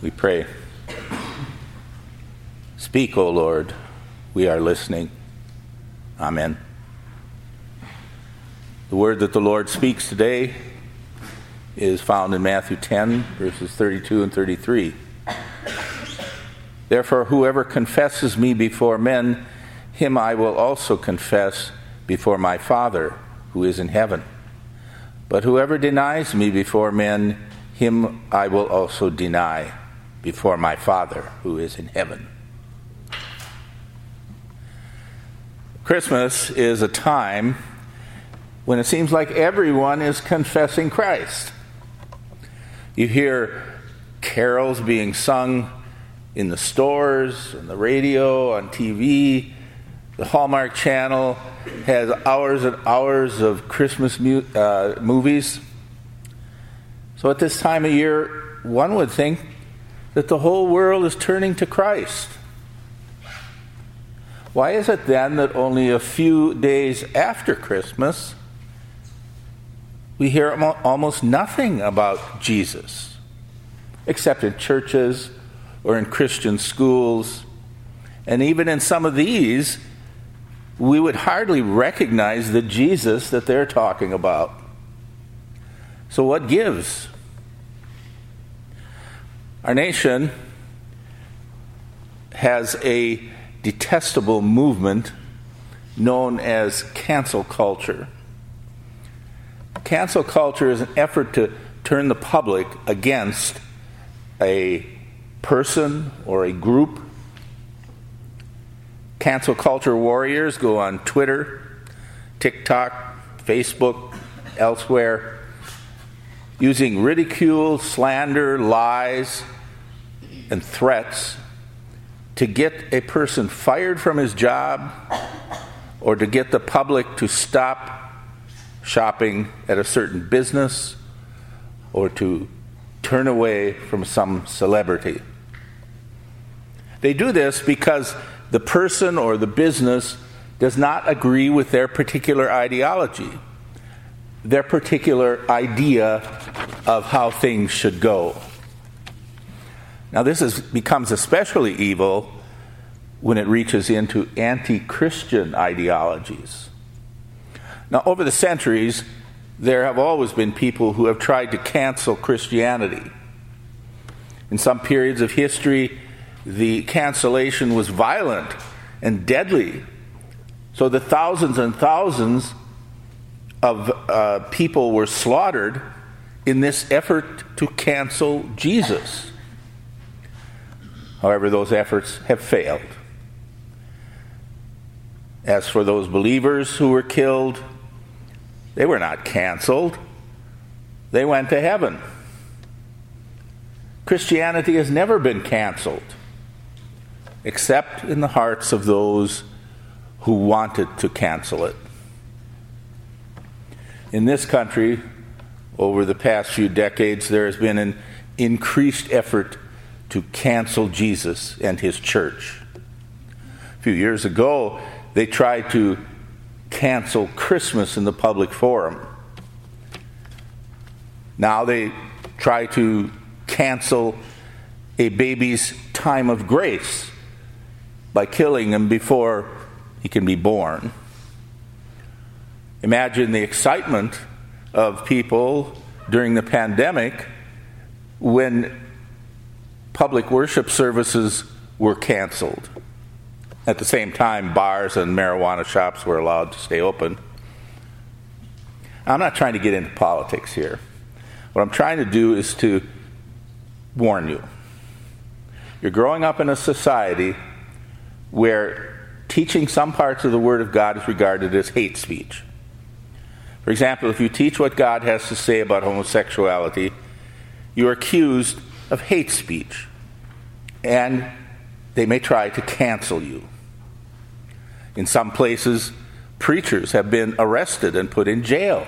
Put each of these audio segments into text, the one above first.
We pray. Speak, O Lord. We are listening. Amen. The word that the Lord speaks today is found in Matthew 10, verses 32 and 33. Therefore, whoever confesses me before men, him I will also confess before my Father who is in heaven. But whoever denies me before men, him I will also deny before my Father who is in heaven. Christmas is a time when it seems like everyone is confessing Christ. You hear carols being sung in the stores, on the radio, on TV. The Hallmark Channel has hours and hours of Christmas mu- uh, movies. So at this time of year, one would think that the whole world is turning to Christ. Why is it then that only a few days after Christmas we hear almost nothing about Jesus, except in churches or in Christian schools? And even in some of these, we would hardly recognize the Jesus that they're talking about. So, what gives? Our nation has a detestable movement known as cancel culture. Cancel culture is an effort to turn the public against a person or a group. Cancel culture warriors go on Twitter, TikTok, Facebook, elsewhere using ridicule, slander, lies, and threats to get a person fired from his job or to get the public to stop shopping at a certain business or to turn away from some celebrity. They do this because the person or the business does not agree with their particular ideology their particular idea of how things should go. Now, this is, becomes especially evil when it reaches into anti Christian ideologies. Now, over the centuries, there have always been people who have tried to cancel Christianity. In some periods of history, the cancellation was violent and deadly, so that thousands and thousands of uh, people were slaughtered in this effort to cancel Jesus. However, those efforts have failed. As for those believers who were killed, they were not canceled, they went to heaven. Christianity has never been canceled, except in the hearts of those who wanted to cancel it in this country, over the past few decades, there has been an increased effort to cancel Jesus and his church. A few years ago, they tried to cancel Christmas in the public forum. Now they try to cancel a baby's time of grace by killing him before he can be born. Imagine the excitement of people during the pandemic when public worship services were canceled. At the same time, bars and marijuana shops were allowed to stay open. I'm not trying to get into politics here. What I'm trying to do is to warn you. You're growing up in a society where teaching some parts of the Word of God is regarded as hate speech. For example, if you teach what God has to say about homosexuality, you are accused of hate speech, and they may try to cancel you. In some places, preachers have been arrested and put in jail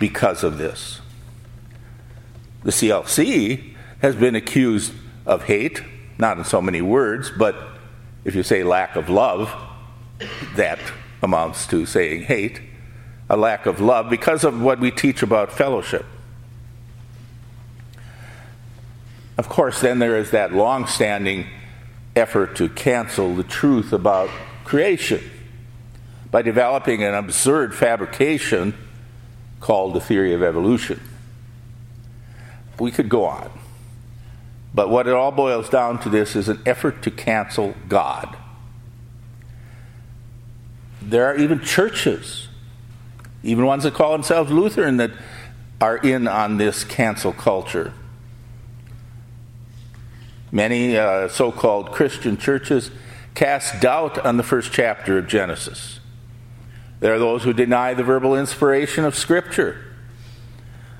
because of this. The CLC has been accused of hate, not in so many words, but if you say lack of love, that amounts to saying hate a lack of love because of what we teach about fellowship. Of course, then there is that long standing effort to cancel the truth about creation by developing an absurd fabrication called the theory of evolution. We could go on. But what it all boils down to this is an effort to cancel God. There are even churches, even ones that call themselves Lutheran, that are in on this cancel culture. Many uh, so called Christian churches cast doubt on the first chapter of Genesis. There are those who deny the verbal inspiration of Scripture.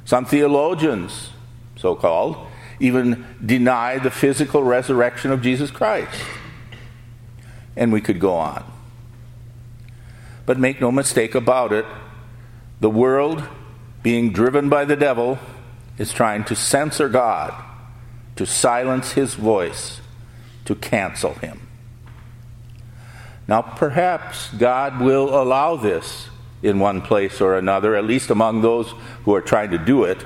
Some theologians, so called, even deny the physical resurrection of Jesus Christ. And we could go on. But make no mistake about it, the world, being driven by the devil, is trying to censor God, to silence his voice, to cancel him. Now, perhaps God will allow this in one place or another, at least among those who are trying to do it.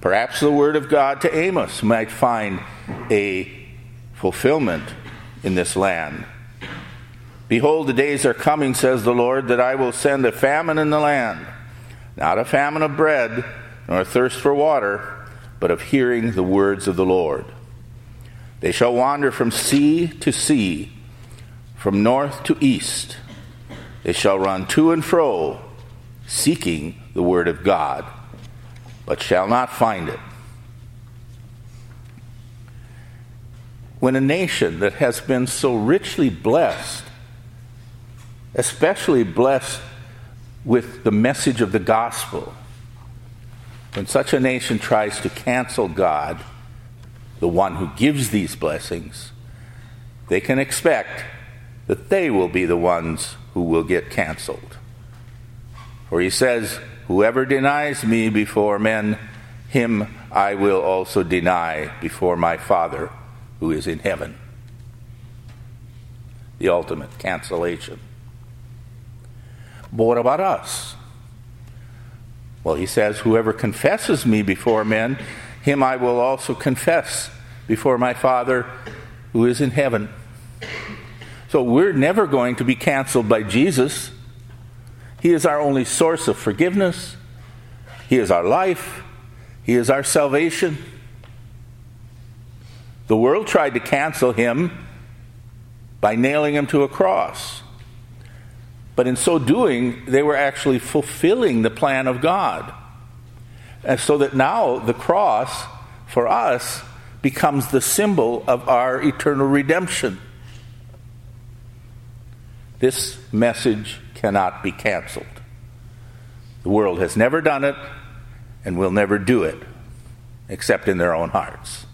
Perhaps the word of God to Amos might find a fulfillment in this land. Behold, the days are coming, says the Lord, that I will send a famine in the land, not a famine of bread, nor a thirst for water, but of hearing the words of the Lord. They shall wander from sea to sea from north to east. They shall run to and fro, seeking the word of God, but shall not find it. When a nation that has been so richly blessed, especially blessed with the message of the gospel, when such a nation tries to cancel God, the one who gives these blessings, they can expect that they will be the ones who will get canceled. For he says, Whoever denies me before men, him I will also deny before my Father who is in heaven. The ultimate cancellation. But what about us? Well, he says, Whoever confesses me before men, him I will also confess before my Father who is in heaven. So we're never going to be canceled by Jesus. He is our only source of forgiveness, He is our life, He is our salvation. The world tried to cancel Him by nailing Him to a cross. But in so doing, they were actually fulfilling the plan of God. And so that now the cross, for us, becomes the symbol of our eternal redemption. This message cannot be canceled. The world has never done it and will never do it, except in their own hearts.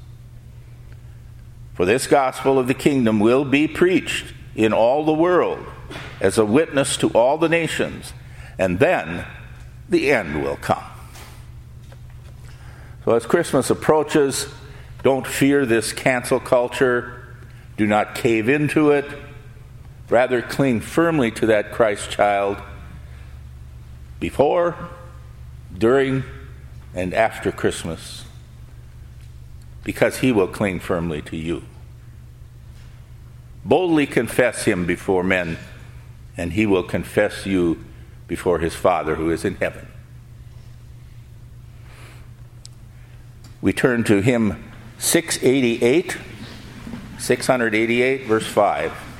For this gospel of the kingdom will be preached in all the world as a witness to all the nations, and then the end will come. So, as Christmas approaches, don't fear this cancel culture. Do not cave into it. Rather, cling firmly to that Christ child before, during, and after Christmas because he will cling firmly to you. Boldly confess him before men, and he will confess you before his Father who is in heaven. We turn to hymn 688, 688, verse 5.